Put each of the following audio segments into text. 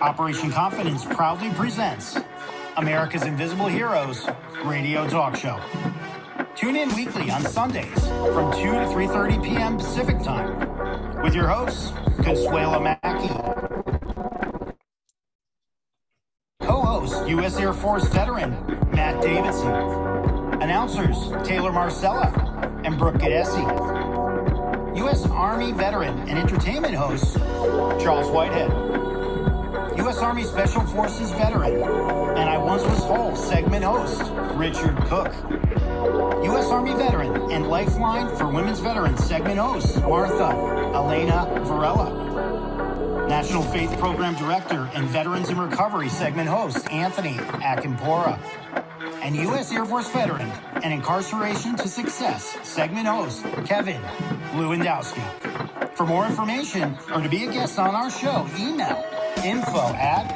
Operation Confidence proudly presents America's Invisible Heroes radio talk show. Tune in weekly on Sundays from 2 to 3.30 p.m. Pacific Time with your hosts, Consuela Mackey. Co-host, U.S. Air Force veteran, Matt Davidson. Announcers, Taylor Marcella and Brooke Gadesi. U.S. Army veteran and entertainment host, Charles Whitehead. U.S. Army Special Forces veteran, and I once was whole segment host, Richard Cook. U.S. Army veteran and Lifeline for Women's Veterans segment host, Martha Elena Varela. National Faith Program Director and Veterans in Recovery segment host, Anthony Akimpora. And U.S. Air Force veteran and Incarceration to Success segment host, Kevin Lewandowski. For more information or to be a guest on our show, email info at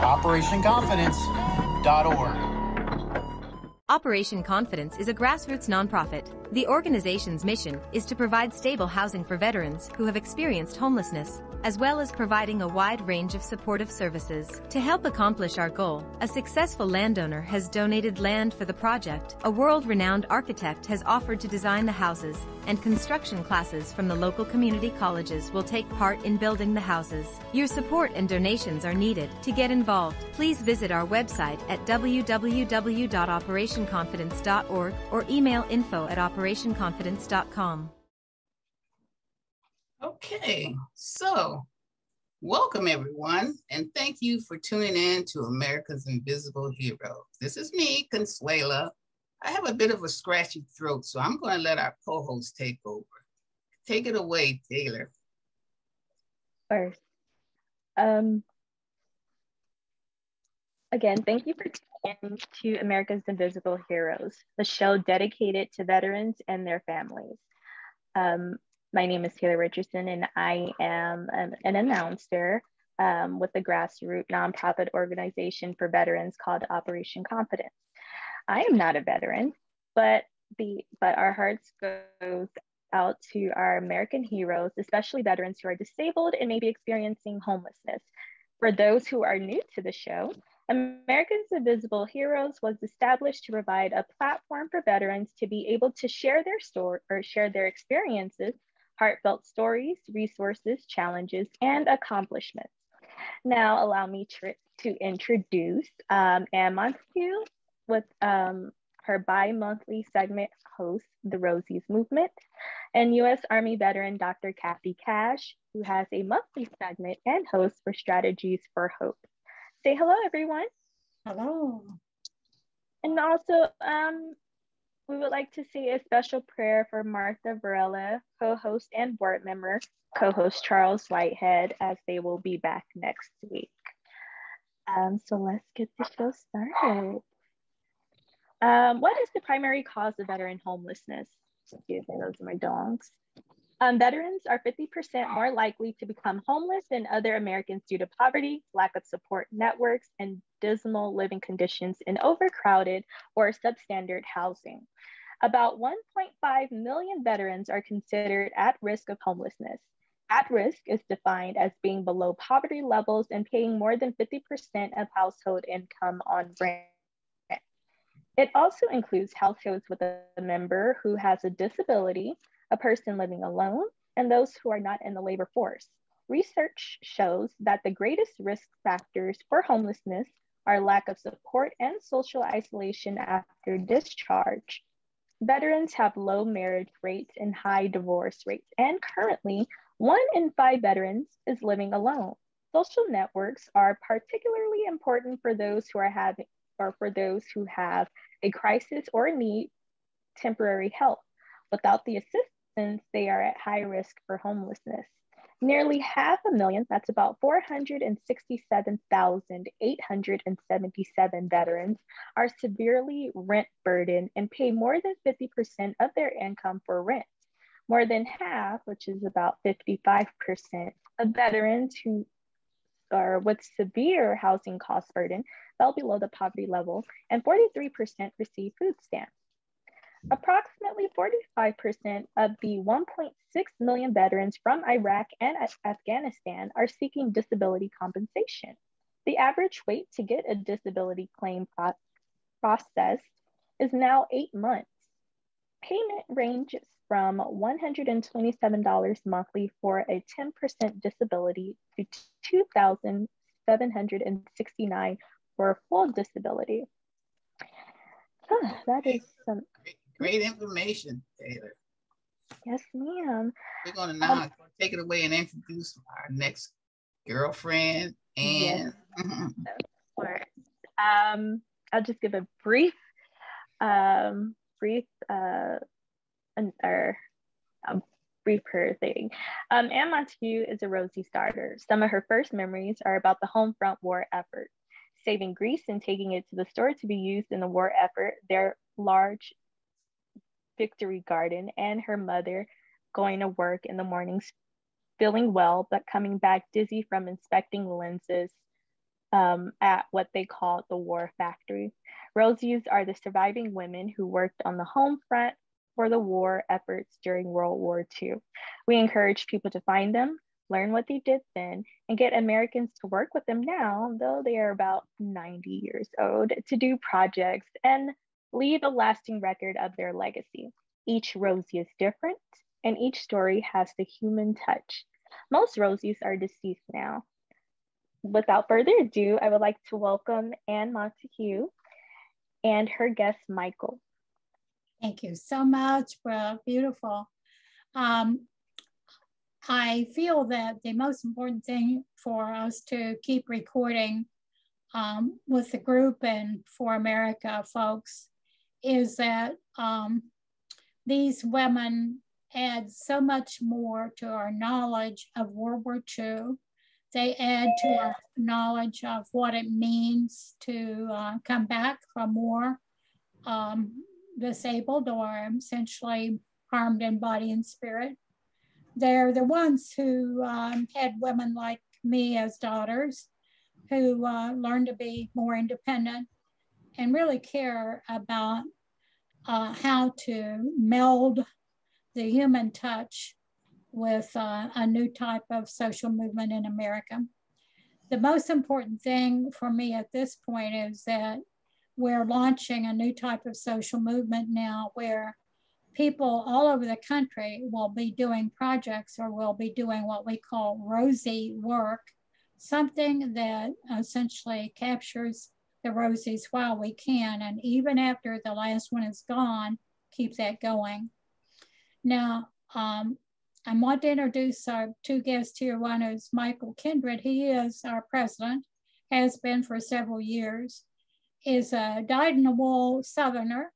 operationconfidence.org. Operation Confidence is a grassroots nonprofit. The organization's mission is to provide stable housing for veterans who have experienced homelessness, as well as providing a wide range of supportive services. To help accomplish our goal, a successful landowner has donated land for the project, a world-renowned architect has offered to design the houses, and construction classes from the local community colleges will take part in building the houses. Your support and donations are needed. To get involved, please visit our website at www.operationconfidence.org or email info at operationconfidence.com. Okay, so welcome everyone, and thank you for tuning in to America's Invisible Heroes. This is me, Consuela. I have a bit of a scratchy throat, so I'm going to let our co-host take over. Take it away, Taylor. First, um, again, thank you for tuning in to America's Invisible Heroes, the show dedicated to veterans and their families. Um, my name is Taylor Richardson, and I am an, an announcer um, with a grassroots nonprofit organization for veterans called Operation Confidence. I am not a veteran, but the but our hearts goes out to our American heroes, especially veterans who are disabled and maybe experiencing homelessness. For those who are new to the show, Americans Invisible Heroes was established to provide a platform for veterans to be able to share their story or share their experiences heartfelt stories, resources, challenges, and accomplishments. Now, allow me to, to introduce um, Anne Montague with um, her bi monthly segment host, The Rosie's Movement, and US Army veteran Dr. Kathy Cash, who has a monthly segment and host for Strategies for Hope. Say hello, everyone. Hello. And also, um, we would like to say a special prayer for Martha Varela, co-host and board member, co-host Charles Whitehead, as they will be back next week. Um, so let's get the show started. Um, what is the primary cause of veteran homelessness? Excuse me, those are my dogs. Um, veterans are 50% more likely to become homeless than other Americans due to poverty, lack of support networks, and dismal living conditions in overcrowded or substandard housing. About 1.5 million veterans are considered at risk of homelessness. At risk is defined as being below poverty levels and paying more than 50% of household income on rent. It also includes households with a member who has a disability, a person living alone, and those who are not in the labor force. Research shows that the greatest risk factors for homelessness are lack of support and social isolation after discharge. Veterans have low marriage rates and high divorce rates, and currently, one in five veterans is living alone. Social networks are particularly important for those who are having or for those who have a crisis or need temporary help. Without the assistance, they are at high risk for homelessness. Nearly half a million, that's about 467,877 veterans, are severely rent burdened and pay more than 50% of their income for rent. More than half, which is about 55% of veterans who are with severe housing cost burden fell below the poverty level, and 43% receive food stamps. Approximately 45% of the 1.6 million veterans from Iraq and Afghanistan are seeking disability compensation. The average wait to get a disability claim pro processed is now eight months. Payment ranges from $127 monthly for a 10% disability to $2,769 for a full disability. Huh, that is some great, information, Taylor. Yes, ma'am. We're going to now um, take it away and introduce our next girlfriend. And yes. um, I'll just give a brief, um, brief, uh, an, or a brief her thing. Um, Anne Montague is a Rosie starter. Some of her first memories are about the home front war effort, saving grease and taking it to the store to be used in the war effort. Their large Victory Garden and her mother going to work in the mornings, feeling well, but coming back dizzy from inspecting lenses um, at what they call the war factory. Rosies are the surviving women who worked on the home front for the war efforts during World War II. We encourage people to find them, learn what they did then, and get Americans to work with them now, though they are about 90 years old, to do projects and leave a lasting record of their legacy. Each Rosie is different, and each story has the human touch. Most Rosies are deceased now. Without further ado, I would like to welcome Anne Montague and her guest, Michael. Thank you so much, bro. Beautiful. Um, I feel that the most important thing for us to keep recording um, with the group and for America folks is that um, these women add so much more to our knowledge of World War II. They add to our knowledge of what it means to uh, come back from war um, disabled or essentially harmed in body and spirit. They're the ones who um, had women like me as daughters who uh, learned to be more independent and really care about uh, how to meld the human touch with uh, a new type of social movement in America. The most important thing for me at this point is that we're launching a new type of social movement now where people all over the country will be doing projects or will be doing what we call rosy work, something that essentially captures the roses while we can. And even after the last one is gone, keep that going. Now, um, I want to introduce our two guests here. One is Michael Kindred. He is our president, has been for several years, is a dyed-in-the-wool Southerner.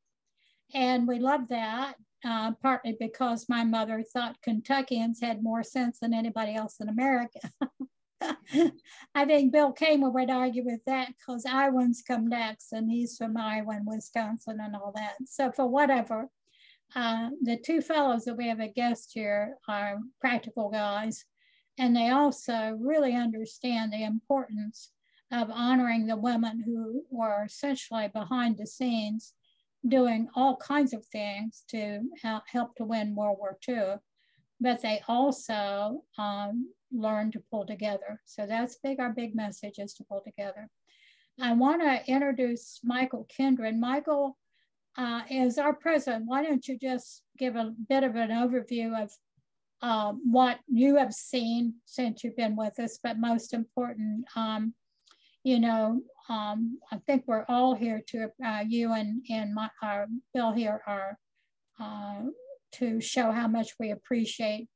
And we love that, uh, partly because my mother thought Kentuckians had more sense than anybody else in America. I think Bill Kaemmer would argue with that because Iowans come next and he's from Iowa and Wisconsin and all that. So for whatever, uh, the two fellows that we have a guest here are practical guys and they also really understand the importance of honoring the women who were essentially behind the scenes doing all kinds of things to help to win World War II. But they also um, learn to pull together. So that's big. Our big message is to pull together. I want to introduce Michael Kindred. Michael uh, is our president. Why don't you just give a bit of an overview of uh, what you have seen since you've been with us, but most important, um, you know, um, I think we're all here to, uh, you and, and my, our Bill here are uh, to show how much we appreciate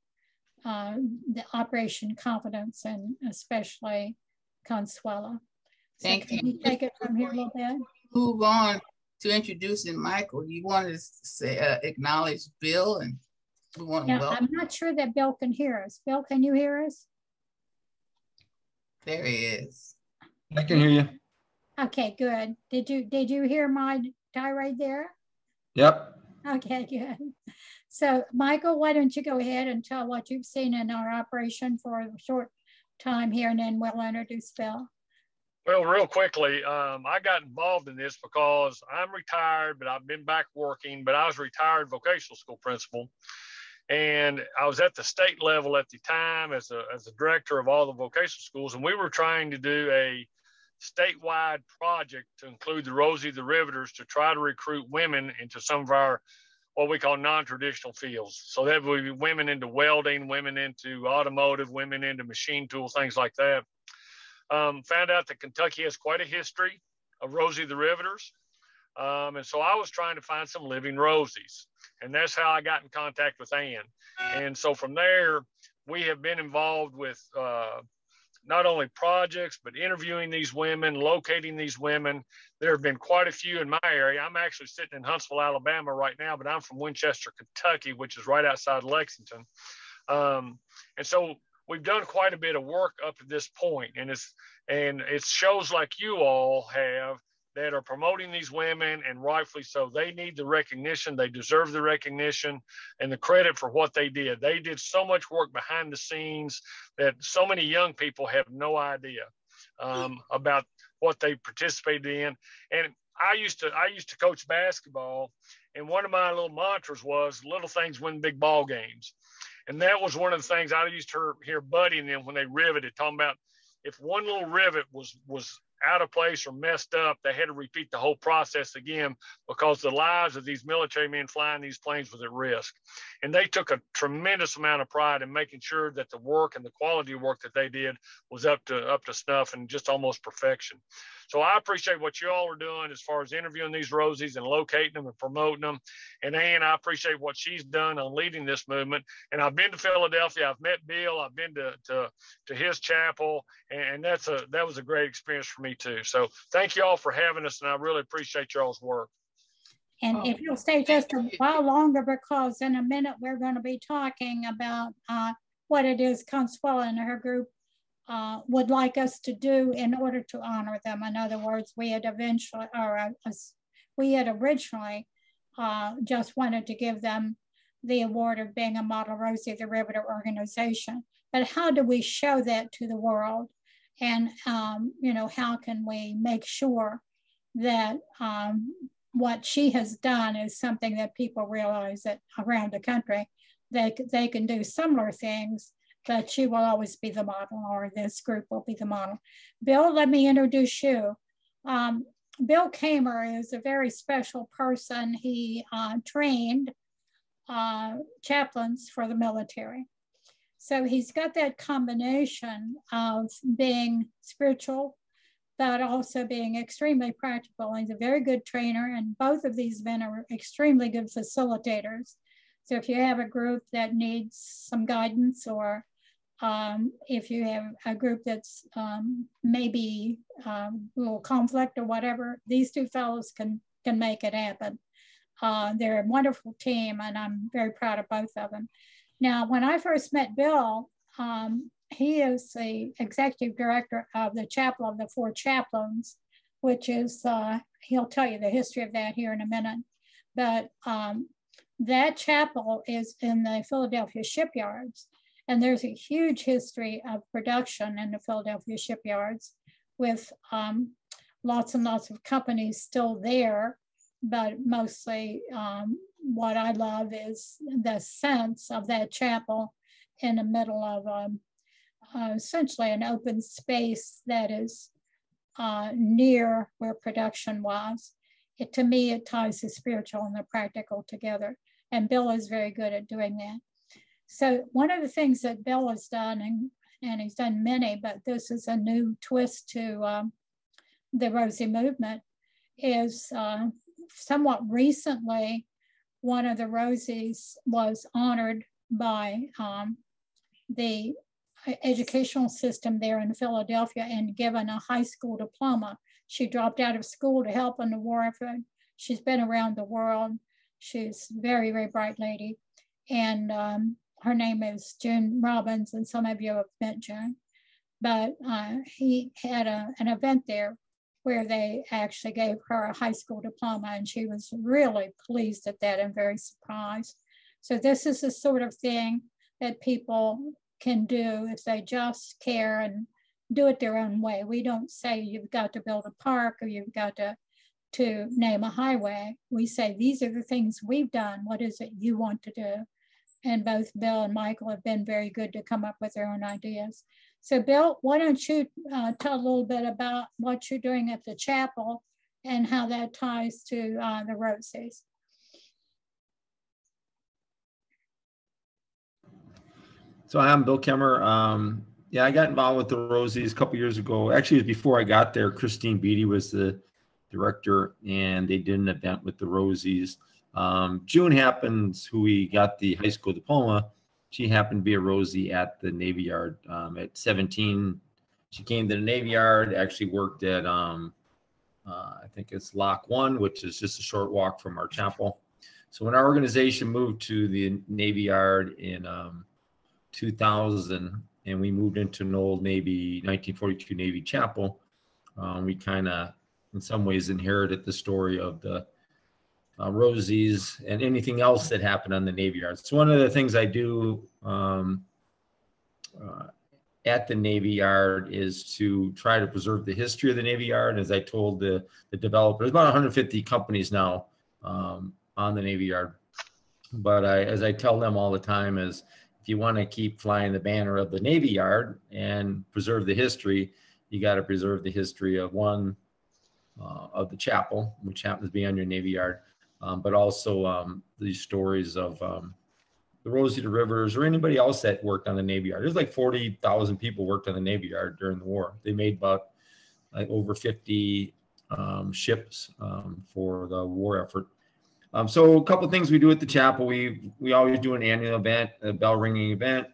uh, the Operation Confidence and especially Consuela. So Thank you. you. Take it from here a little bit. Move on to introducing Michael. You want to say uh, acknowledge Bill and we want to welcome. I'm not sure that Bill can hear us. Bill, can you hear us? There he is. I can hear you. Okay, good. Did you did you hear my tirade there? Yep. Okay, good. So, Michael, why don't you go ahead and tell what you've seen in our operation for a short time here, and then we'll introduce Bill. Well, real quickly, um, I got involved in this because I'm retired, but I've been back working. But I was retired vocational school principal, and I was at the state level at the time as a as a director of all the vocational schools, and we were trying to do a statewide project to include the Rosie the Riveters to try to recruit women into some of our what we call non-traditional fields. So that would be women into welding, women into automotive, women into machine tool, things like that. Um, found out that Kentucky has quite a history of Rosie the Riveters. Um, and so I was trying to find some living Rosies. And that's how I got in contact with Ann. And so from there, we have been involved with uh, not only projects, but interviewing these women, locating these women. There have been quite a few in my area. I'm actually sitting in Huntsville, Alabama right now, but I'm from Winchester, Kentucky, which is right outside Lexington. Um, and so we've done quite a bit of work up to this point, and it's and it's shows like you all have that are promoting these women, and rightfully so. They need the recognition. They deserve the recognition and the credit for what they did. They did so much work behind the scenes that so many young people have no idea um, about what they participated in. And I used to I used to coach basketball, and one of my little mantras was "little things win big ball games," and that was one of the things I used to hear, hear Buddy and them when they riveted, talking about if one little rivet was was out of place or messed up, they had to repeat the whole process again because the lives of these military men flying these planes was at risk. And they took a tremendous amount of pride in making sure that the work and the quality of work that they did was up to up to snuff and just almost perfection. So I appreciate what you all are doing as far as interviewing these Rosies and locating them and promoting them. And Ann, I appreciate what she's done on leading this movement. And I've been to Philadelphia. I've met Bill. I've been to to, to his chapel, and that's a that was a great experience for me too. So thank you all for having us, and I really appreciate y'all's work. And if you'll stay just a while longer, because in a minute we're going to be talking about uh, what it is Consuela and her group uh, would like us to do in order to honor them. In other words, we had eventually, or uh, we had originally uh, just wanted to give them the award of being a Model Rosie the Riveter organization. But how do we show that to the world? And, um, you know, how can we make sure that um, what she has done is something that people realize that around the country, they, they can do similar things that she will always be the model or this group will be the model. Bill, let me introduce you. Um, Bill Kaemmer is a very special person. He uh, trained uh, chaplains for the military. So he's got that combination of being spiritual, but also being extremely practical. He's a very good trainer, and both of these men are extremely good facilitators. So if you have a group that needs some guidance or um, if you have a group that's um, maybe um, a little conflict or whatever, these two fellows can, can make it happen. Uh, they're a wonderful team and I'm very proud of both of them. Now, when I first met Bill, um, he is the executive director of the Chapel of the Four Chaplains, which is, uh, he'll tell you the history of that here in a minute. But um, that chapel is in the Philadelphia shipyards. And there's a huge history of production in the Philadelphia shipyards with um, lots and lots of companies still there, but mostly um, what I love is the sense of that chapel in the middle of um, uh, essentially an open space that is uh, near where production was. It, to me, it ties the spiritual and the practical together. And Bill is very good at doing that. So one of the things that Bill has done, and, and he's done many, but this is a new twist to um, the Rosie movement, is uh, somewhat recently, one of the Rosies was honored by um, the educational system there in Philadelphia and given a high school diploma. She dropped out of school to help in the war effort. She's been around the world. She's very, very bright lady. And um, her name is June Robbins, and some of you have met June. But uh, he had a, an event there where they actually gave her a high school diploma, and she was really pleased at that and very surprised. So this is the sort of thing that people can do if they just care and do it their own way. We don't say you've got to build a park or you've got to to name a highway. We say these are the things we've done. What is it you want to do? And both Bill and Michael have been very good to come up with their own ideas. So Bill, why don't you uh, tell a little bit about what you're doing at the chapel and how that ties to uh, the Rosies? So I'm Bill Kaemmer. Um, yeah, I got involved with the Rosies a couple years ago. Actually, it was before I got there. Christine Beatty was the director, and they did an event with the Rosies. Um, June happens, who we got the high school diploma. She happened to be a Rosie at the Navy Yard um, at 17. She came to the Navy Yard, actually worked at, um, uh, I think it's Lock One, which is just a short walk from our chapel. So when our organization moved to the Navy Yard in um, 2000, and we moved into an old Navy 1942 Navy chapel, um, we kind of, in some ways, inherited the story of the uh, Rosies, and anything else that happened on the Navy Yard. It's one of the things I do um, uh, at the Navy Yard is to try to preserve the history of the Navy Yard. As I told the, the developers, about 150 companies now um, on the Navy Yard. But I, as I tell them all the time, is if you want to keep flying the banner of the Navy Yard and preserve the history, you got to preserve the history of one uh, of the chapel, which happens to be on your Navy Yard, um, but also um, these stories of um, the Rosie the Riveters or anybody else that worked on the Navy Yard. There's like 40,000 people worked on the Navy Yard during the war. They made about like over 50 um, ships um, for the war effort. Um, so a couple of things we do at the chapel. We we always do an annual event, a bell ringing event,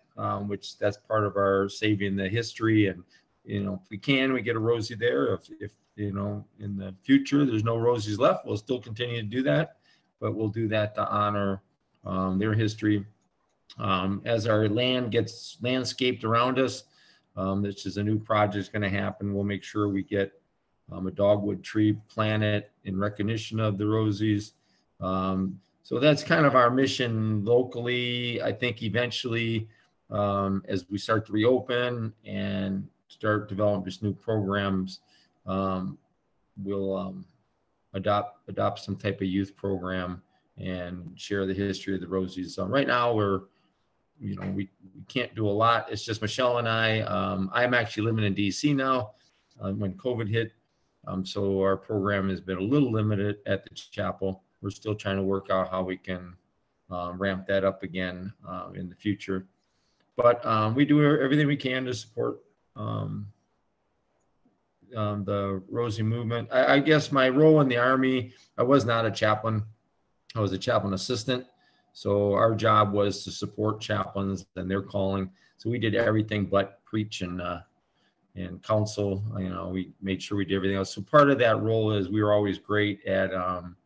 which that's part of our saving the history. And you know, if we can, we get a Rosie there. If if you know, in the future, there's no roses left. We'll still continue to do that, but we'll do that to honor um, their history. Um, as our land gets landscaped around us, um, this is a new project going to happen. We'll make sure we get um, a dogwood tree planted in recognition of the roses. Um, so that's kind of our mission locally. I think eventually, um, as we start to reopen and start developing just new programs, um, we'll um, adopt adopt some type of youth program and share the history of the Rosies. Um, right now, we're you know we, we can't do a lot. It's just Michelle and I. Um, I'm actually living in DC now. Um, when COVID hit, um, so our program has been a little limited at the chapel. We're still trying to work out how we can um, ramp that up again uh, in the future. But um, we do everything we can to support um, um, the Rosie movement. I, I, guess my role in the Army, I was not a chaplain. I was a chaplain assistant. So our job was to support chaplains and their calling. So we did everything but preach and uh, and counsel. You know, we made sure we did everything else. So part of that role is we were always great at um,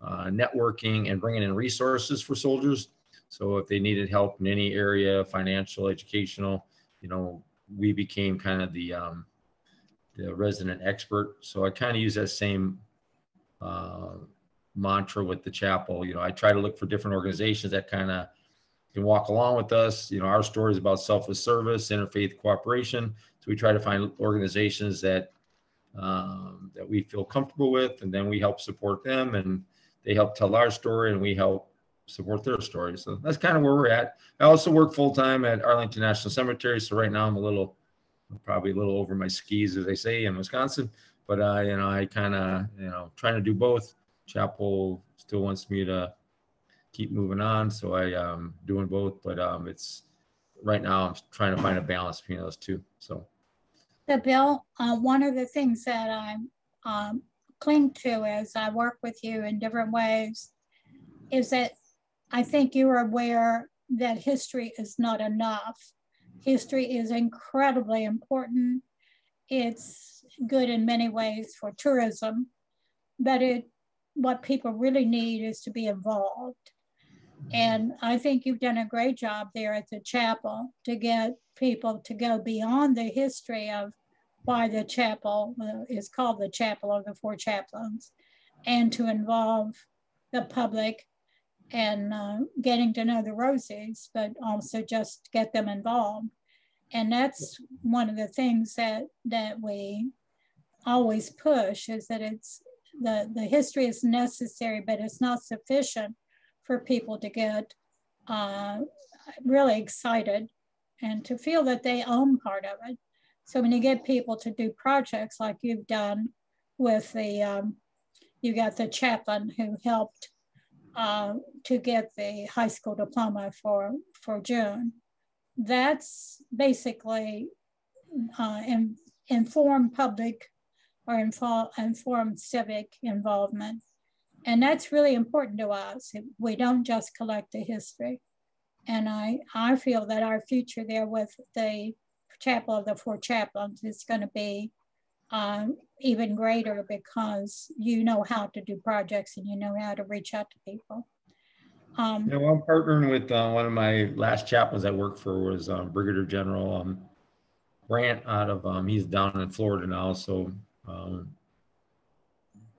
uh, networking and bringing in resources for soldiers. So if they needed help in any area, financial, educational, you know, we became kind of the um, the resident expert. So I kind of use that same uh, mantra with the chapel. You know, I try to look for different organizations that kind of can walk along with us. You know, our story is about selfless service, interfaith cooperation. So we try to find organizations that um, that we feel comfortable with, and then we help support them, and they help tell our story, and we help support their story. So that's kind of where we're at. I also work full time at Arlington National Cemetery. So right now I'm a little probably a little over my skis, as they say in Wisconsin. But uh, you know, I kind of you know trying to do both. Chapel still wants me to keep moving on, so I um doing both. But um, it's right now I'm trying to find a balance between those two. So, bill, uh, one of the things that I um, cling to as I work with you in different ways is that I think you're aware that history is not enough History is incredibly important. It's good in many ways for tourism, but it what people really need is to be involved. And I think you've done a great job there at the chapel to get people to go beyond the history of why the chapel uh, is called the Chapel of the Four Chaplains and to involve the public and uh, getting to know the Rosies, but also just get them involved. And that's one of the things that that we always push is that it's the the history is necessary, but it's not sufficient for people to get uh, really excited and to feel that they own part of it. So when you get people to do projects like you've done with the, um, you got the chaplain who helped uh, to get the high school diploma for, for June. That's basically uh, in, informed public or info, informed civic involvement. And that's really important to us. We don't just collect the history. And I, I feel that our future there with the chapel of the four chaplains is going to be um, even greater because you know how to do projects and you know how to reach out to people. Um, you I'm partnering with uh, one of my last chaplains I worked for was um, Brigadier General um, Brandt out of, um, he's down in Florida now. So um,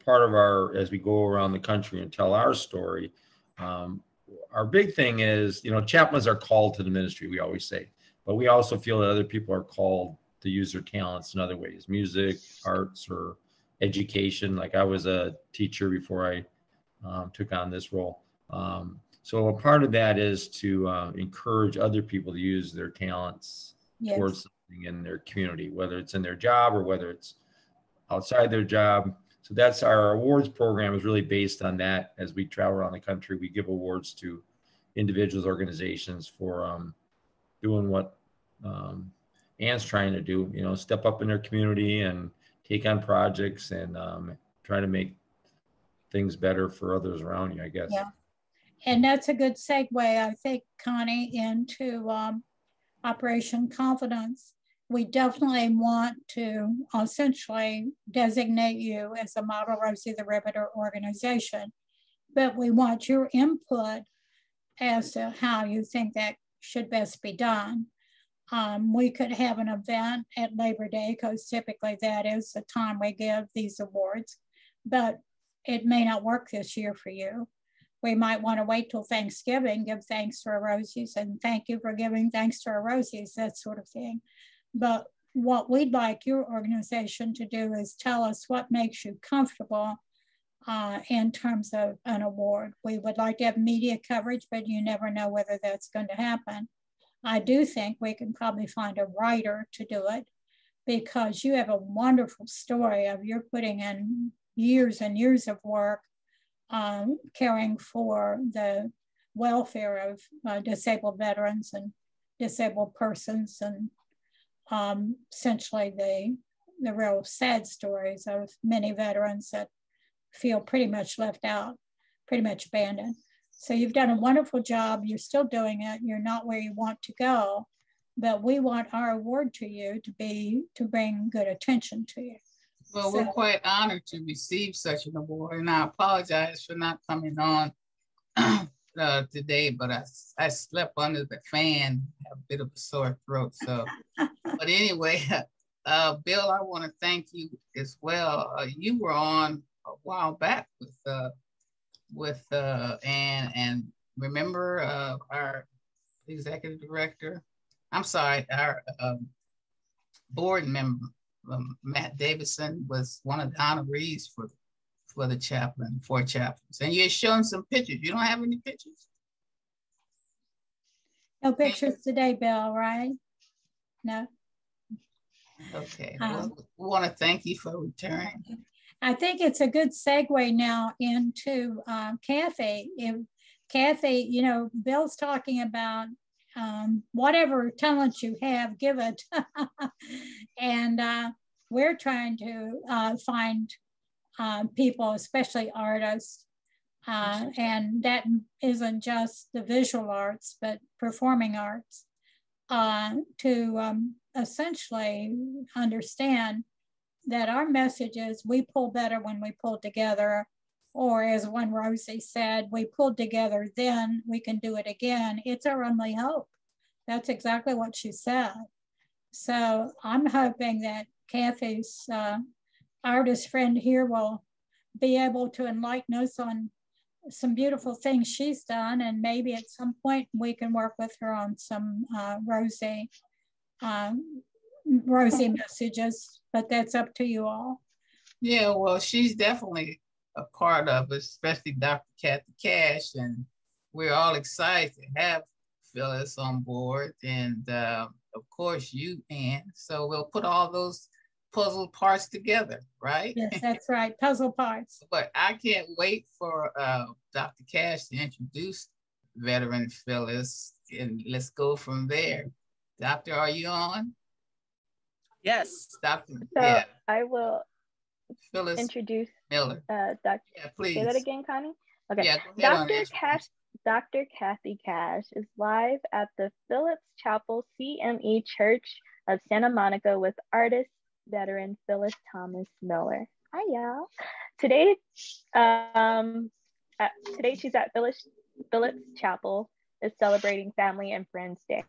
part of our, as we go around the country and tell our story, um, our big thing is, you know, chaplains are called to the ministry, we always say, but we also feel that other people are called to use their talents in other ways, music, arts, or education. Like I was a teacher before I um, took on this role. Um, so a part of that is to uh, encourage other people to use their talents yes. towards something in their community, whether it's in their job or whether it's outside their job. So that's our awards program is really based on that. As we travel around the country, we give awards to individuals, organizations for um, doing what um, Ann's trying to do. You know, step up in their community and take on projects and um, try to make things better for others around you. I guess. Yeah, and that's a good segue, I think, Connie, into um, Operation Confidence we definitely want to essentially designate you as a model Rosie the Riveter organization, but we want your input as to how you think that should best be done. Um, we could have an event at Labor Day because typically that is the time we give these awards, but it may not work this year for you. We might want to wait till Thanksgiving, give thanks to our Rosies and thank you for giving thanks to our Rosies, that sort of thing. But what we'd like your organization to do is tell us what makes you comfortable uh, in terms of an award. We would like to have media coverage, but you never know whether that's going to happen. I do think we can probably find a writer to do it because you have a wonderful story of you're putting in years and years of work um, caring for the welfare of uh, disabled veterans and disabled persons and um, essentially the, the real sad stories of many veterans that feel pretty much left out, pretty much abandoned. So you've done a wonderful job. You're still doing it. You're not where you want to go, but we want our award to you to be to bring good attention to you. Well, so, we're quite honored to receive such an award, and I apologize for not coming on uh, today, but I, I slept under the fan, have a bit of a sore throat. So, but anyway, uh, Bill, I want to thank you as well. Uh, you were on a while back with uh, with uh, Ann, and remember uh, our executive director. I'm sorry, our um, board member um, Matt Davidson was one of the honorees for for the chaplain, four chaplains. And you're showing some pictures. You don't have any pictures? No pictures today, Bill, right? No. Okay. Um, well, we want to thank you for returning. I think it's a good segue now into um, Kathy. If Kathy, you know, Bill's talking about um, whatever talent you have, give it. and uh, we're trying to uh, find um, people, especially artists. Uh, and that isn't just the visual arts, but performing arts, uh, to um, essentially understand that our message is we pull better when we pull together. Or as one Rosie said, we pulled together then, we can do it again. It's our only hope. That's exactly what she said. So I'm hoping that Kathy's uh, artist friend here will be able to enlighten us on some beautiful things she's done and maybe at some point we can work with her on some uh, Rosie um, Rosie messages but that's up to you all yeah well she's definitely a part of it especially Dr. Kathy Cash and we're all excited to have Phyllis on board, and uh, of course you, Ann. So we'll put all those puzzle parts together, right? Yes, that's right, puzzle parts. but I can't wait for uh, Dr. Cash to introduce veteran Phyllis, and let's go from there. Doctor, are you on? Yes. Doctor, So yeah, I will Phyllis introduce Miller. uh, Dr. Yeah, please. Say that again, Connie. Okay. Yeah, go ahead on Dr. Cash, Dr. Kathy Cash is live at the Phillips Chapel CME Church of Santa Monica with artist veteran Phyllis Thomas Miller. Hi, y'all. Today, um, at, today she's at Phyllis Phillips Chapel is celebrating Family and Friends Day.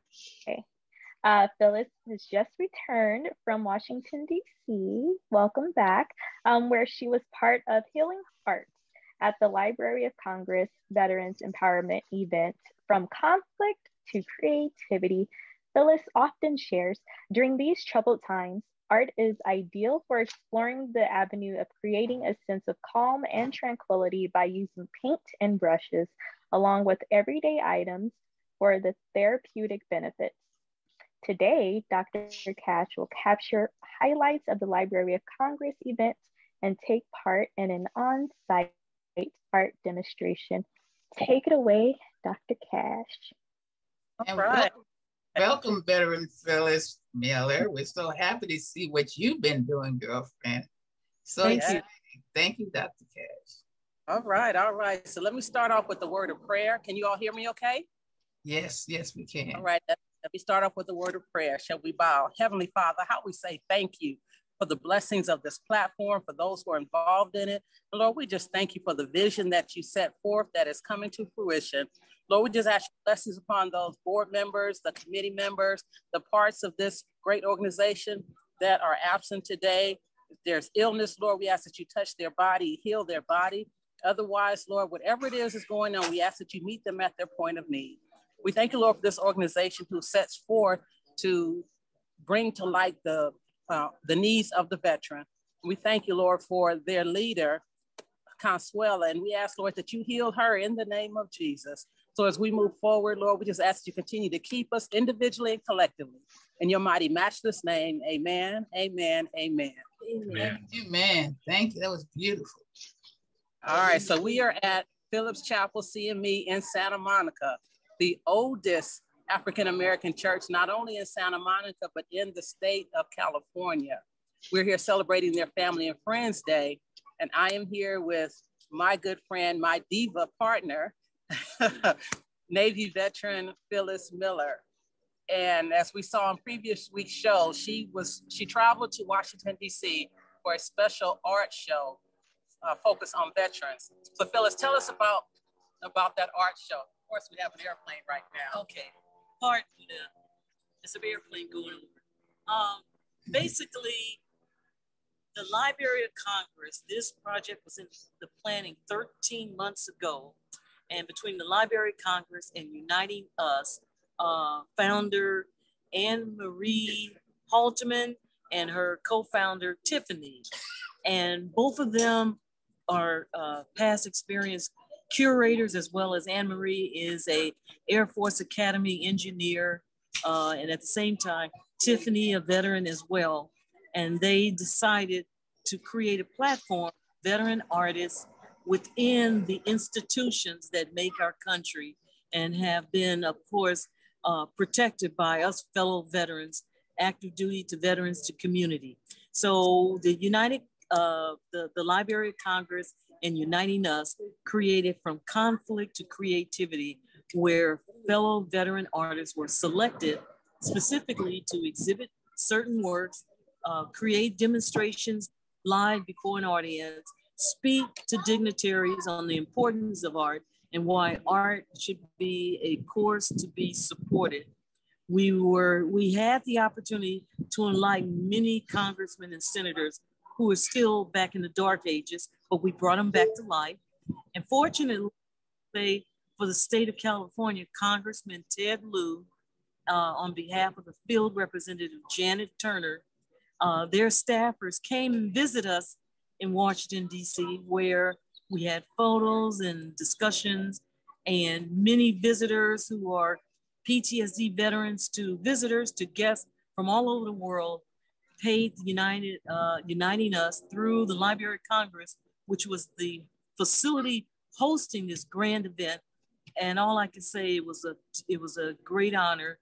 Uh, Phyllis has just returned from Washington, D.C. Welcome back, um, where she was part of Healing Hearts at the Library of Congress Veterans Empowerment event From Conflict to Creativity. Phyllis often shares during these troubled times, art is ideal for exploring the avenue of creating a sense of calm and tranquility by using paint and brushes, along with everyday items for the therapeutic benefits. Today, Dr. Cash will capture highlights of the Library of Congress event and take part in an on-site art demonstration. Take it away, Dr. Cash. All And right. welcome, welcome, veteran Phyllis Miller. We're so happy to see what you've been doing, girlfriend. So Thank exciting. Thank you, Dr. Cash. All right. All right. So let me start off with the word of prayer. Can you all hear me okay? Yes, yes, we can. All right. Let, let me start off with the word of prayer. Shall we bow? Heavenly Father, how we say thank you for the blessings of this platform, for those who are involved in it. And Lord, we just thank you for the vision that you set forth that is coming to fruition. Lord, we just ask blessings upon those board members, the committee members, the parts of this great organization that are absent today. If there's illness, Lord, we ask that you touch their body, heal their body. Otherwise, Lord, whatever it is is going on, we ask that you meet them at their point of need. We thank you, Lord, for this organization who sets forth to bring to light the, uh, the needs of the veteran. We thank you, Lord, for their leader, Consuela, and we ask, Lord, that you heal her in the name of Jesus. So as we move forward, Lord, we just ask that you continue to keep us individually and collectively. In your mighty, matchless name, amen, amen, amen. Amen. Amen. Thank you. That was beautiful. All right, so we are at Phillips Chapel CME in Santa Monica, the oldest African American church, not only in Santa Monica, but in the state of California. We're here celebrating their Family and Friends Day, and I am here with my good friend, my diva partner, Navy veteran Phyllis Miller. And as we saw in previous week's show, she was she traveled to Washington D.C. for a special art show uh, focused on veterans. So Phyllis, tell us about about that art show. Of course, we have an airplane right now. Okay, pardon the, it's an airplane going over. Um, basically, the Library of Congress, this project was in the planning 13 months ago. And between the Library of Congress and Uniting Us, uh, founder Anne Marie Halterman and her co-founder Tiffany. And both of them are uh, past experience curators as well as Anne Marie is a Air Force Academy engineer. Uh, and at the same time, Tiffany, a veteran as well. And they decided to create a platform, veteran artists within the institutions that make our country and have been, of course, uh, protected by us fellow veterans, active duty to veterans to community. So the United, uh, the, the Library of Congress and Uniting Us created from conflict to creativity, where fellow veteran artists were selected specifically to exhibit certain works, uh, create demonstrations live before an audience, speak to dignitaries on the importance of art and why art should be a course to be supported. We were we had the opportunity to enlighten many congressmen and senators who are still back in the dark ages, but we brought them back to life. And fortunately, for the state of California, Congressman Ted Lieu, uh, on behalf of the field representative Janet Turner, uh, their staffers came and visit us in Washington, D.C., where we had photos and discussions and many visitors who are PTSD veterans to visitors to guests from all over the world, paid United, uh, uniting us through the Library of Congress, which was the facility hosting this grand event. And all I can say it was a it was a great honor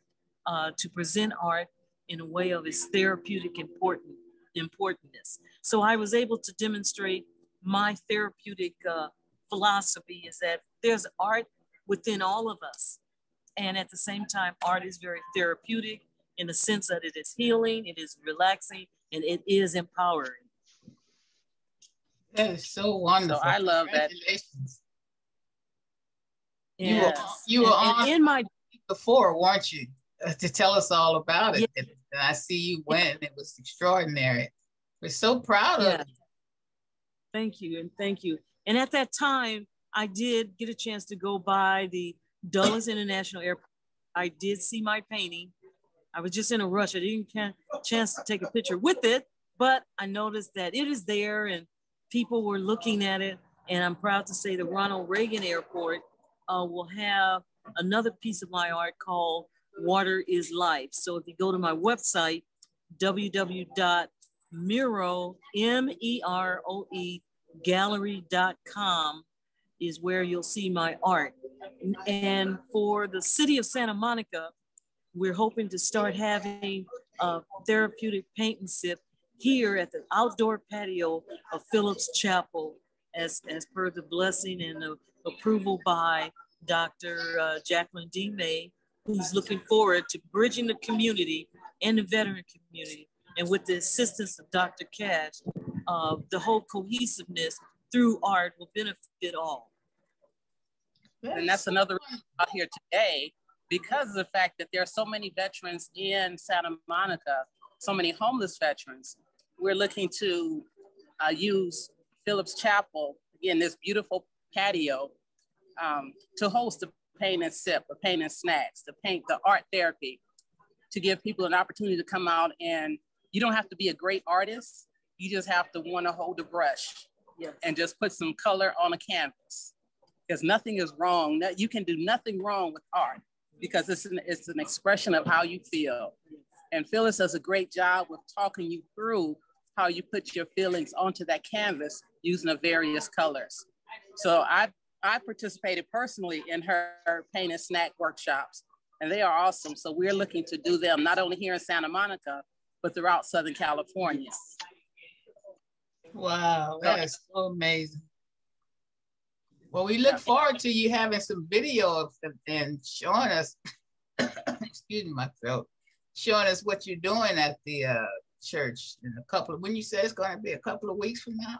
uh, to present art in a way of its therapeutic important importantness. So I was able to demonstrate my therapeutic uh, philosophy is that there's art within all of us. And at the same time, art is very therapeutic in the sense that it is healing, it is relaxing, and it is empowering. That is so wonderful. So I love that. Yes. You were, you were and, on in my before, weren't you? Uh, to tell us all about it. And I see you went. It was extraordinary. We're so proud yeah. of you. Thank you and thank you. And at that time, I did get a chance to go by the Dulles International Airport. I did see my painting. I was just in a rush. I didn't get a chance to take a picture with it, but I noticed that it is there and people were looking at it. And I'm proud to say the Ronald Reagan Airport uh, will have another piece of my art called Water is Life. So if you go to my website, gallery.com is where you'll see my art. And for the city of Santa Monica, we're hoping to start having a therapeutic paint and sip here at the outdoor patio of Phillips Chapel as, as per the blessing and the approval by Dr. Uh, Jacqueline D. May, who's looking forward to bridging the community and the veteran community. And with the assistance of Dr. Cash, uh, the whole cohesiveness through art will benefit all. And that's another out here today because of the fact that there are so many veterans in Santa Monica, so many homeless veterans. We're looking to uh, use Phillips Chapel, again, this beautiful patio, um, to host the paint and sip, the paint and snacks, to paint the art therapy, to give people an opportunity to come out and you don't have to be a great artist. You just have to want to hold a brush yes. and just put some color on a canvas. Because nothing is wrong. You can do nothing wrong with art because it's an, it's an expression of how you feel. And Phyllis does a great job with talking you through how you put your feelings onto that canvas using the various colors. So I I participated personally in her paint and snack workshops, and they are awesome. So we're looking to do them not only here in Santa Monica, but throughout Southern California. Wow, that is so amazing. Well, we look forward to you having some video of them and showing us, excuse me, my throat, showing us what you're doing at the uh, church in a couple of, when you say it's going to be a couple of weeks from now?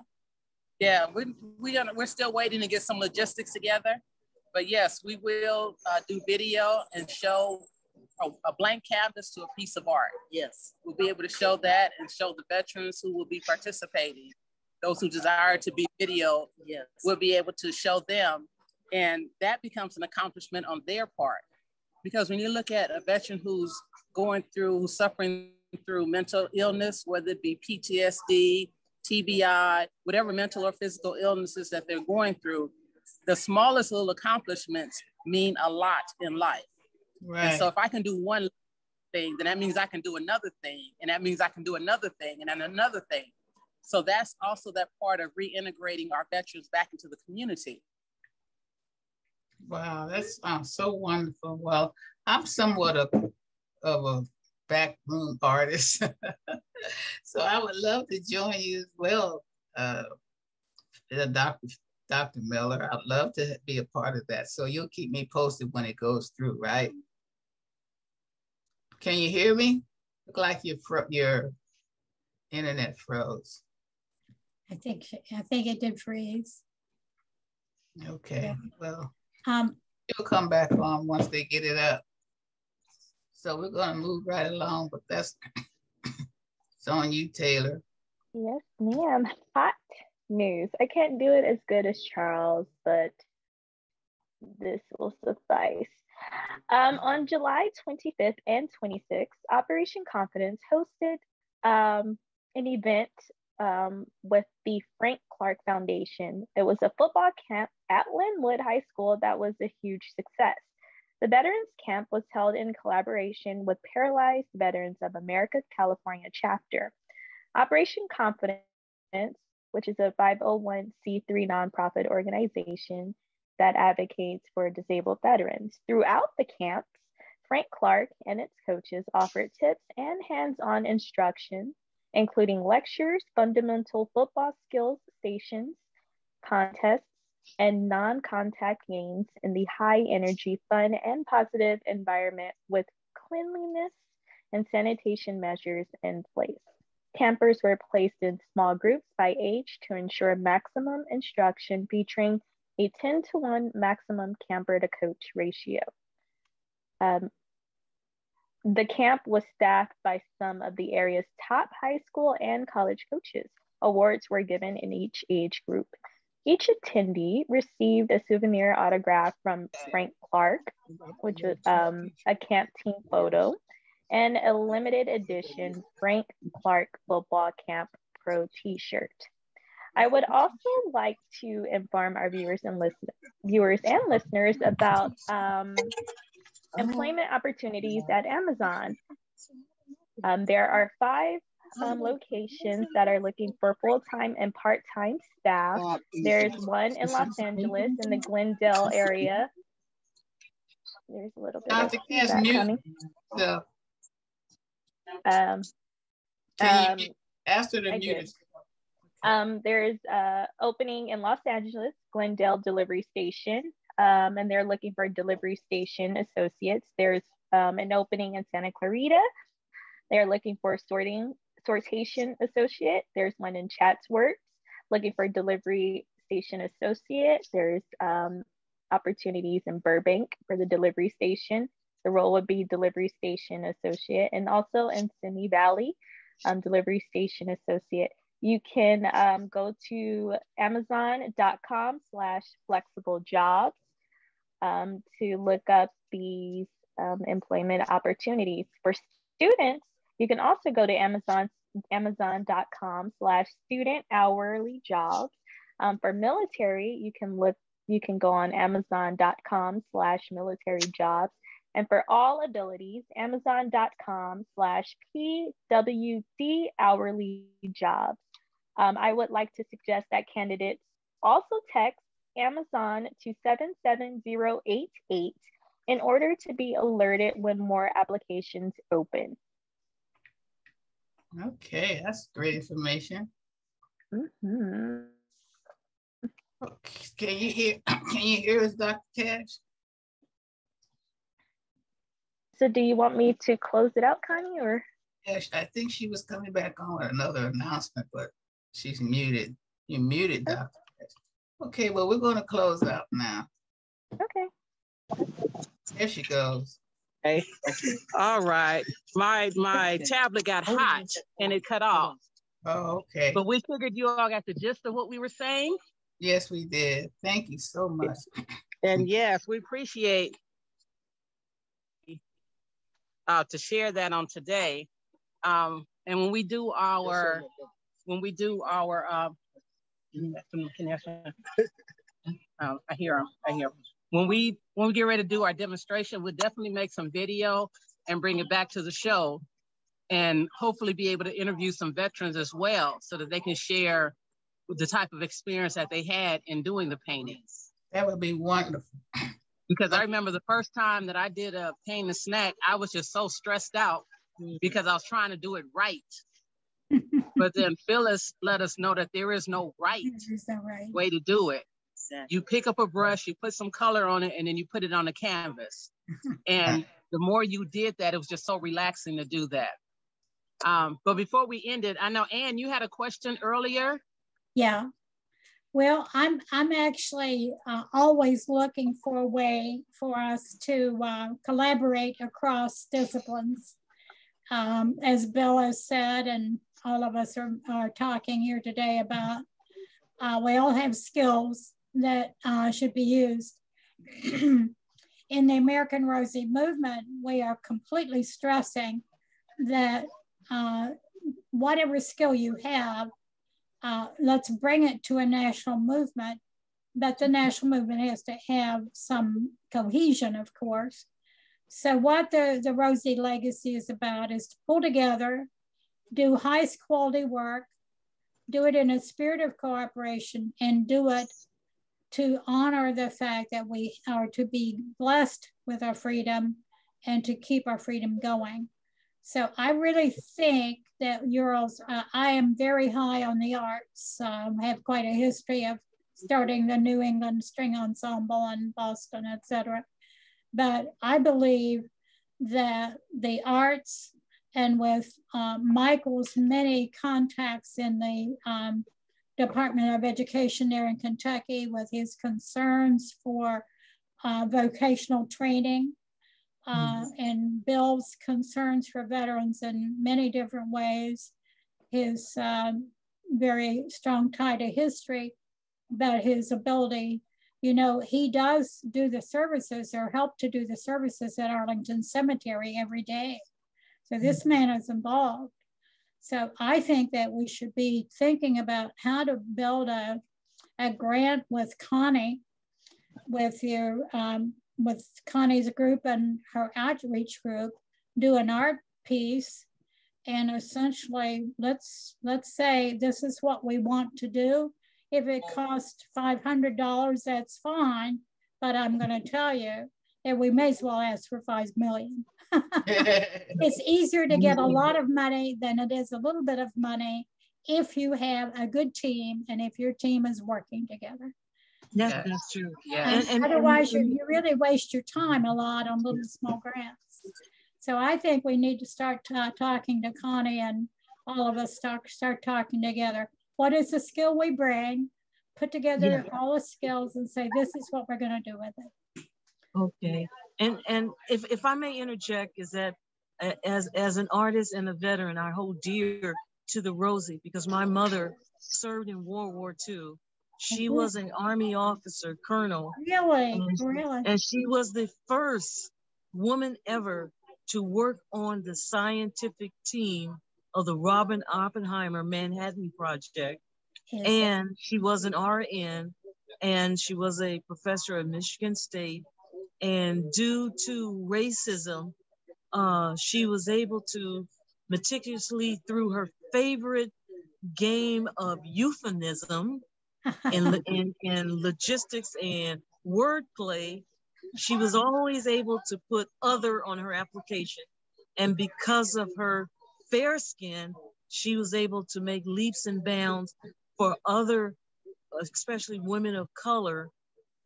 Yeah, we, we gonna, we're still waiting to get some logistics together. But yes, we will uh, do video and show a, a, blank canvas to a piece of art. Yes, we'll be able to show that and show the veterans who will be participating. Those who desire to be video, yes, we'll be able to show them. And that becomes an accomplishment on their part. Because when you look at a veteran who's going through, who's suffering through mental illness, whether it be PTSD, TBI, whatever mental or physical illnesses that they're going through, the smallest little accomplishments mean a lot in life. Right. And so if I can do one thing, then that means I can do another thing. And that means I can do another thing and then another thing. So that's also that part of reintegrating our veterans back into the community. Wow, that's sounds so wonderful. Well, I'm somewhat of, of a backroom artist. so I would love to join you as well, uh, Dr. Dr. Miller. I'd love to be a part of that. So you'll keep me posted when it goes through, right? Can you hear me? Look like your your internet froze. I think I think it did freeze. Okay. Yeah. Well, um, it'll come back on once they get it up. So we're going to move right along, but that's it's on you, Taylor. Yes, ma'am. Hot news. I can't do it as good as Charles, but this will suffice. Um, on July 25th and 26th, Operation Confidence hosted um, an event um, with the Frank Clark Foundation. It was a football camp at Lynwood High School that was a huge success. The Veterans Camp was held in collaboration with Paralyzed Veterans of America California chapter. Operation Confidence, which is a 501c3 nonprofit organization that advocates for disabled veterans. Throughout the camps, Frank Clark and its coaches offered tips and hands-on instruction, including lectures, fundamental football skills stations, contests, and non-contact games in the high energy, fun, and positive environment with cleanliness and sanitation measures in place. Campers were placed in small groups by age to ensure maximum instruction featuring a 10 to 1 maximum camper to coach ratio. Um, the camp was staffed by some of the area's top high school and college coaches. Awards were given in each age group. Each attendee received a souvenir autograph from Frank Clark, which was um, a camp team photo, and a limited edition Frank Clark Football Camp Pro t-shirt. I would also like to inform our viewers and listen viewers and listeners about um, employment opportunities at Amazon. Um, there are five um, locations that are looking for full-time and part-time staff. There's one in Los Angeles in the Glendale area. There's a little bit of that coming. So, um, you um, to mute um, there's an opening in Los Angeles, Glendale Delivery Station, um, and they're looking for delivery station associates. There's um, an opening in Santa Clarita. They're looking for sorting sortation associate. There's one in Chatsworth, looking for delivery station associate. There's um, opportunities in Burbank for the delivery station. The role would be delivery station associate, and also in Simi Valley, um, delivery station associate. You can um, go to amazon.com slash flexible jobs um, to look up these um, employment opportunities. For students, you can also go to Amazon, amazon.com slash student hourly jobs. Um, for military, you can look, you can go on amazon.com slash military jobs. And for all abilities, amazon.com slash PWD hourly jobs. Um, I would like to suggest that candidates also text Amazon to 77088 in order to be alerted when more applications open. Okay, that's great information. Mm-hmm. Okay. Can you hear? Can you hear us, Dr. Cash? So, do you want me to close it out, Connie, or? Yes, I think she was coming back on with another announcement, but she's muted. You're muted, Dr. Okay, well, we're going to close out now. Okay. There she goes. Okay. All right. My my tablet got hot and it cut off. Oh, okay. But we figured you all got the gist of what we were saying. Yes, we did. Thank you so much. And yes, we appreciate uh, to share that on today. Um, and when we do our when we do our uh, um, I hear him. I hear him. When we when we get ready to do our demonstration, we'll definitely make some video and bring it back to the show, and hopefully be able to interview some veterans as well, so that they can share the type of experience that they had in doing the paintings. That would be wonderful. Because I remember the first time that I did a paint and snack, I was just so stressed out because I was trying to do it right but then Phyllis let us know that there is no right, right. way to do it. Exactly. You pick up a brush, you put some color on it, and then you put it on the canvas. and the more you did that, it was just so relaxing to do that. Um, but before we ended, I know Anne, you had a question earlier. Yeah. Well, I'm I'm actually uh, always looking for a way for us to uh, collaborate across disciplines. Um, as Bill has said, and all of us are, are talking here today about. Uh, we all have skills that uh, should be used. In the American Rosie movement, we are completely stressing that uh, whatever skill you have, uh, let's bring it to a national movement but the national movement has to have some cohesion, of course. So what the, the Rosie Legacy is about is to pull together, do highest quality work, do it in a spirit of cooperation, and do it to honor the fact that we are to be blessed with our freedom and to keep our freedom going. So I really think that Urals, uh, I am very high on the arts. Um, have quite a history of starting the New England String Ensemble in Boston, etc. But I believe that the arts and with uh, Michael's many contacts in the um, Department of Education there in Kentucky with his concerns for uh, vocational training uh, mm-hmm. and Bill's concerns for veterans in many different ways, his um, very strong tie to history, but his ability, you know, he does do the services or help to do the services at Arlington Cemetery every day. So this mm-hmm. man is involved. So I think that we should be thinking about how to build a, a grant with Connie, with your um, with Connie's group and her outreach group, do an art piece, and essentially let's let's say this is what we want to do. If it costs five hundred dollars, that's fine. But I'm going to tell you that we may as well ask for five million. it's easier to get a mm. lot of money than it is a little bit of money if you have a good team and if your team is working together. Yes, yes. that's true. Yeah. And, and, otherwise, and, you, you really waste your time a lot on little small grants. So I think we need to start uh, talking to Connie and all of us start, start talking together. What is the skill we bring? Put together yeah. all the skills and say, this is what we're going to do with it. Okay. And and if, if I may interject, is that as as an artist and a veteran, I hold dear to the Rosie because my mother served in World War II. She mm-hmm. was an army officer, colonel. Really, and, really. And she was the first woman ever to work on the scientific team of the Robert Oppenheimer Manhattan Project. Yes. And she was an RN and she was a professor at Michigan State and due to racism, uh, she was able to meticulously, through her favorite game of euphemism and, and, and logistics and wordplay, she was always able to put other on her application. And because of her fair skin, she was able to make leaps and bounds for other, especially women of color,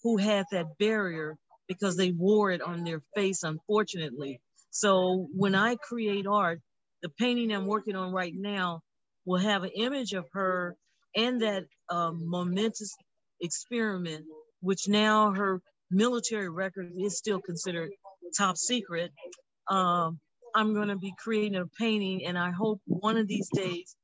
who had that barrier because they wore it on their face, unfortunately. So when I create art, the painting I'm working on right now will have an image of her and that um, momentous experiment, which now her military record is still considered top secret. Um, I'm going to be creating a painting, and I hope one of these days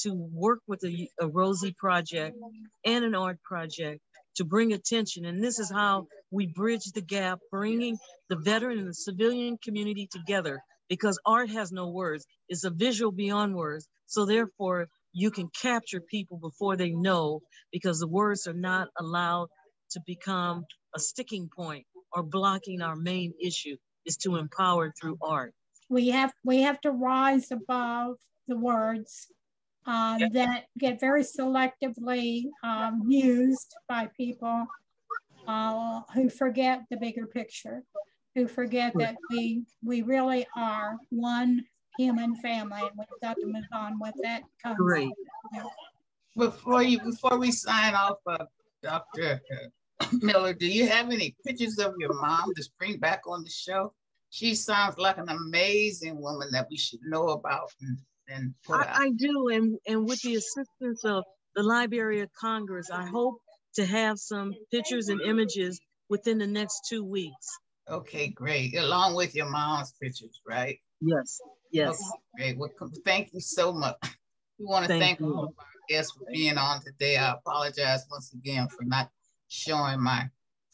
to work with a, a Rosie project and an art project to bring attention. And this is how we bridge the gap, bringing the veteran and the civilian community together because art has no words. It's a visual beyond words. So therefore, you can capture people before they know because the words are not allowed to become a sticking point or blocking our main issue is to empower through art. We have we have to rise above the words uh, that get very selectively um, used by people uh, who forget the bigger picture, who forget that we we really are one human family, and we've got to move on with that. Great. Before you, before we sign off, uh, Dr. Miller, do you have any pictures of your mom to bring back on the show? She sounds like an amazing woman that we should know about and, and I, I do, and and with the assistance of the Library of Congress, I hope to have some pictures and images within the next two weeks. Okay, great. Along with your mom's pictures, right? Yes, yes. Okay, great. Well, thank you so much. We want to thank, thank all of our guests for being on today. I apologize once again for not showing my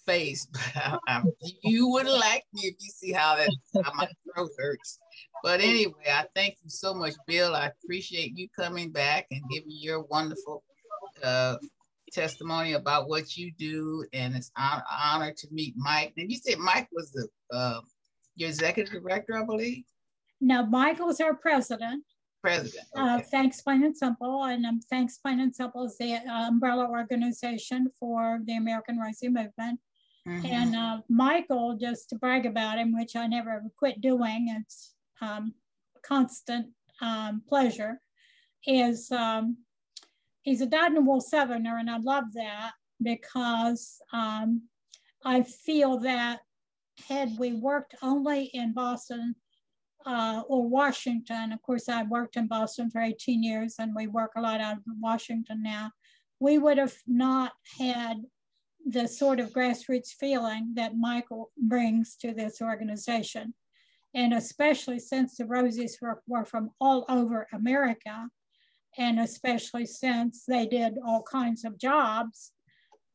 face, but I, I, you wouldn't like me if you see how that how my throat hurts. But anyway, I thank you so much, Bill. I appreciate you coming back and giving your wonderful uh, testimony about what you do, and it's an honor to meet Mike. And you said Mike was the uh, your executive director, I believe. No, Michael's our president. President. Uh, okay. Uh, Thanks Plain and Simple, and um, Thanks Plain and Simple is the uh, umbrella organization for the American Rosie Movement. Mm-hmm. And uh, Michael, just to brag about him, which I never quit doing, it's um, constant um, pleasure, is um, he's a dyed-in-the-wool Southerner, and I love that because um, I feel that had we worked only in Boston uh, or Washington, of course, I worked in Boston for 18 years and we work a lot out of Washington now, we would have not had the sort of grassroots feeling that Michael brings to this organization. And especially since the Rosies were, were from all over America, and especially since they did all kinds of jobs.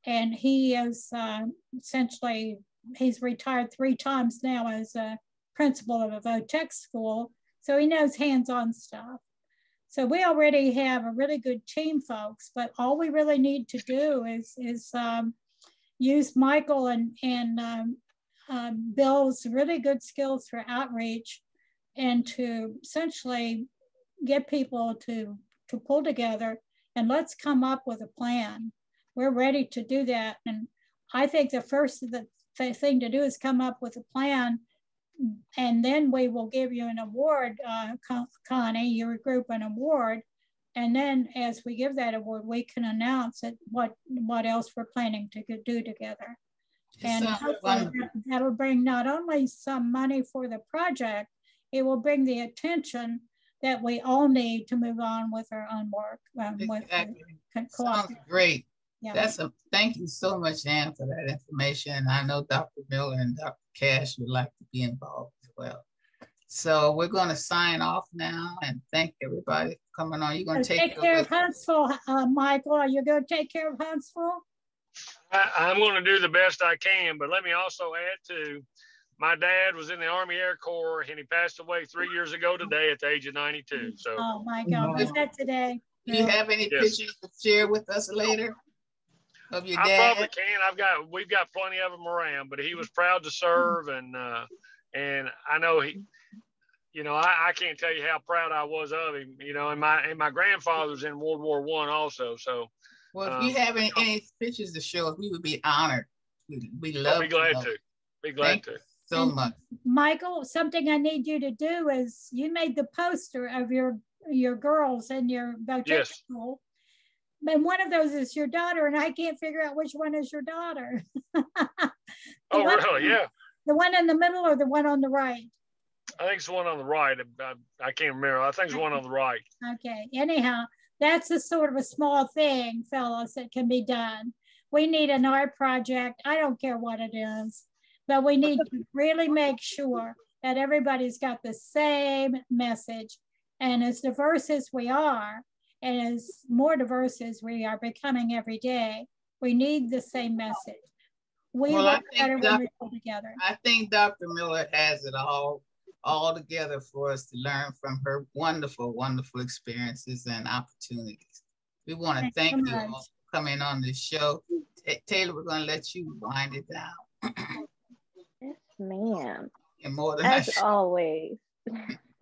And he is uh, essentially, he's retired three times now as a principal of a Votech school. So he knows hands-on stuff. So we already have a really good team, folks, but all we really need to do is, is um, use Michael and, and um, uh, Bill's really good skills for outreach and to essentially get people to to pull together and let's come up with a plan. We're ready to do that. And I think the first the thing to do is come up with a plan and then we will give you an award, uh, Connie, your group an award. And then as we give that award, we can announce it, what, what else we're planning to do together. And that'll bring not only some money for the project, it will bring the attention that we all need to move on with our own work. Um, exactly. Sounds great. Yeah. That's a thank you so much, Ann, for that information. I know Dr. Miller and Dr. Cash would like to be involved as well. So we're going to sign off now and thank everybody for coming on. You're going to take, take care of Huntsville, uh, Michael. Are you going to take care of Huntsville? I, am going to do the best I can, but let me also add to my dad was in the Army Air Corps and he passed away three years ago today at the age of 92. So, oh my God, was that today? Do you have any yes. pictures to share with us later of your dad? I probably can. I've got, we've got plenty of them around, but he was proud to serve. And, uh, and I know he, you know, I, I can't tell you how proud I was of him, you know, and my, and my grandfather's in World War One also. So, well, if um, you have any, any pictures to show us, we would be honored. We, we love I'll be glad to. to. Be glad Thank to so and much. Michael, something I need you to do is you made the poster of your your girls in your Votech yes. school. And one of those is your daughter, and I can't figure out which one is your daughter. oh, one, really? Yeah. The one in the middle or the one on the right? I think it's one on the right. I, I can't remember. I think it's the one on the right. Okay. Anyhow, that's a sort of a small thing, fellas, that can be done. We need an art project. I don't care what it is. But we need to really make sure that everybody's got the same message. And as diverse as we are, and as more diverse as we are becoming every day, we need the same message. We well, work better Dr. when we pull together. I think Dr. Miller has it all all together for us to learn from her wonderful, wonderful experiences and opportunities. We want to thank you all for coming on the show. T Taylor, we're going to let you wind it down. Yes, ma'am. As always,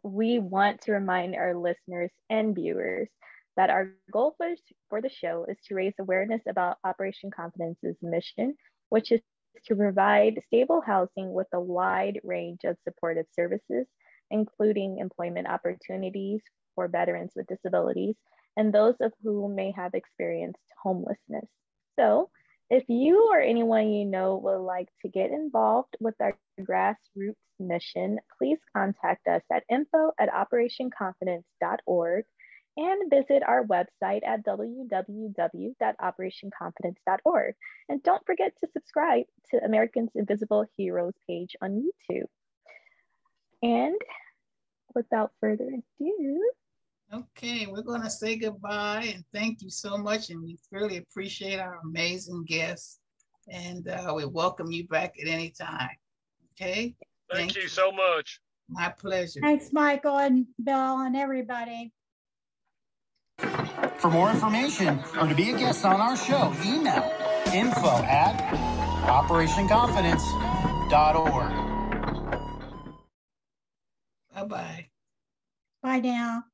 we want to remind our listeners and viewers that our goal for, for the show is to raise awareness about Operation Confidence's mission, which is to provide stable housing with a wide range of supportive services, including employment opportunities for veterans with disabilities and those of whom may have experienced homelessness. So if you or anyone you know would like to get involved with our grassroots mission, please contact us at info at operationconfidence.org and visit our website at www.operationconfidence.org. And don't forget to subscribe to America's Invisible Heroes page on YouTube. And without further ado, Okay, we're going to say goodbye and thank you so much. And we really appreciate our amazing guests. And uh, we welcome you back at any time. Okay. Thank, thank you, you so much. My pleasure. Thanks, Michael and Bill and everybody. For more information or to be a guest on our show, email info at operationconfidence.org. Bye bye. Bye now.